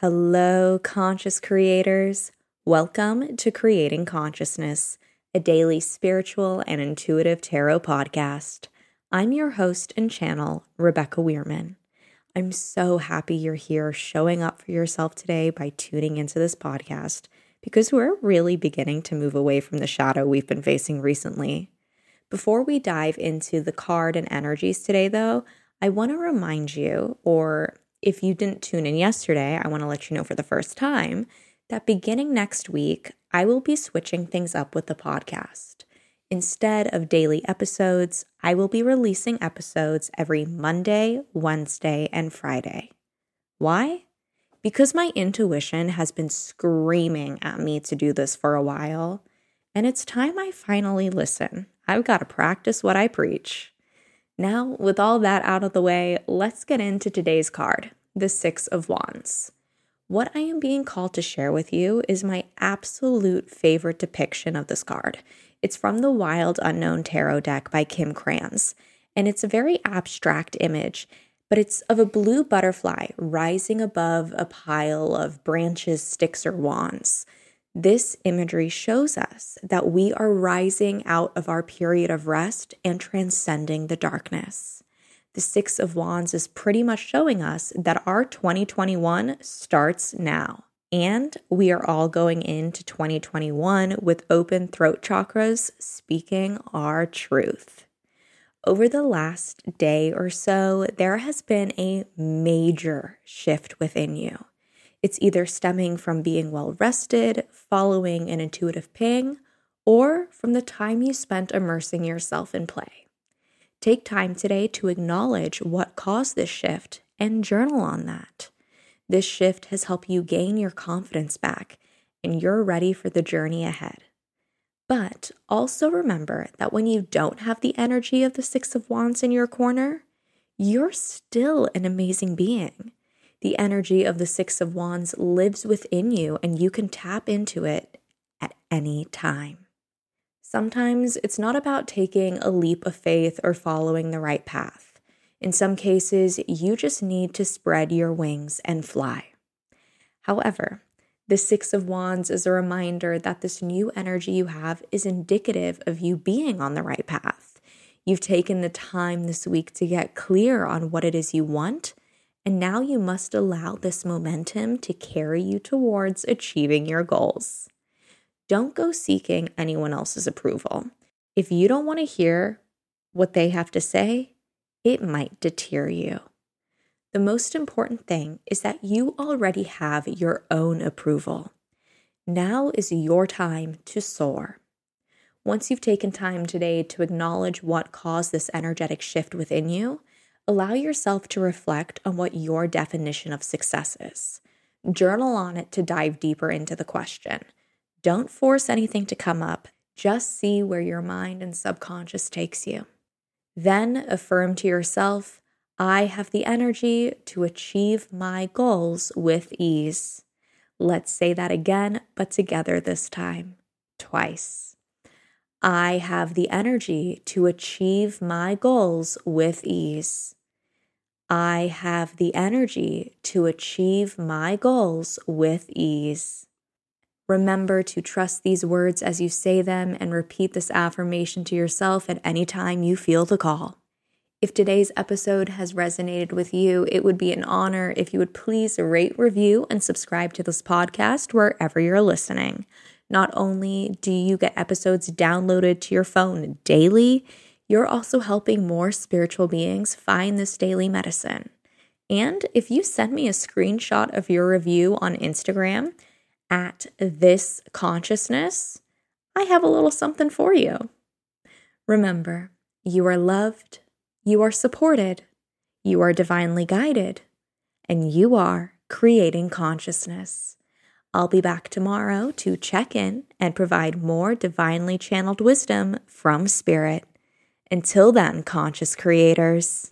Hello, conscious creators. Welcome to Creating Consciousness, a daily spiritual and intuitive tarot podcast. I'm your host and channel, Rebecca Weirman. I'm so happy you're here showing up for yourself today by tuning into this podcast because we're really beginning to move away from the shadow we've been facing recently. Before we dive into the card and energies today, though, I want to remind you, or if you didn't tune in yesterday, I want to let you know for the first time that beginning next week, I will be switching things up with the podcast. Instead of daily episodes, I will be releasing episodes every Monday, Wednesday, and Friday. Why? Because my intuition has been screaming at me to do this for a while, and it's time I finally listen. I've got to practice what I preach. Now, with all that out of the way, let's get into today's card the Six of Wands. What I am being called to share with you is my absolute favorite depiction of this card. It's from the Wild Unknown Tarot deck by Kim Krans, and it's a very abstract image, but it's of a blue butterfly rising above a pile of branches, sticks, or wands. This imagery shows us that we are rising out of our period of rest and transcending the darkness. The Six of Wands is pretty much showing us that our 2021 starts now. And we are all going into 2021 with open throat chakras, speaking our truth. Over the last day or so, there has been a major shift within you. It's either stemming from being well rested, following an intuitive ping, or from the time you spent immersing yourself in play. Take time today to acknowledge what caused this shift and journal on that. This shift has helped you gain your confidence back, and you're ready for the journey ahead. But also remember that when you don't have the energy of the Six of Wands in your corner, you're still an amazing being. The energy of the Six of Wands lives within you, and you can tap into it at any time. Sometimes it's not about taking a leap of faith or following the right path. In some cases, you just need to spread your wings and fly. However, the Six of Wands is a reminder that this new energy you have is indicative of you being on the right path. You've taken the time this week to get clear on what it is you want and now you must allow this momentum to carry you towards achieving your goals. Don't go seeking anyone else's approval. If you don't want to hear what they have to say, it might deter you. The most important thing is that you already have your own approval. Now is your time to soar. Once you've taken time today to acknowledge what caused this energetic shift within you, Allow yourself to reflect on what your definition of success is. Journal on it to dive deeper into the question. Don't force anything to come up, just see where your mind and subconscious takes you. Then affirm to yourself, I have the energy to achieve my goals with ease. Let's say that again, but together this time, twice. I have the energy to achieve my goals with ease. I have the energy to achieve my goals with ease. Remember to trust these words as you say them and repeat this affirmation to yourself at any time you feel the call. If today's episode has resonated with you, it would be an honor if you would please rate, review, and subscribe to this podcast wherever you're listening. Not only do you get episodes downloaded to your phone daily, you're also helping more spiritual beings find this daily medicine. And if you send me a screenshot of your review on Instagram at this consciousness, I have a little something for you. Remember, you are loved, you are supported, You are divinely guided, and you are creating consciousness. I'll be back tomorrow to check in and provide more divinely channeled wisdom from Spirit. Until then, conscious creators.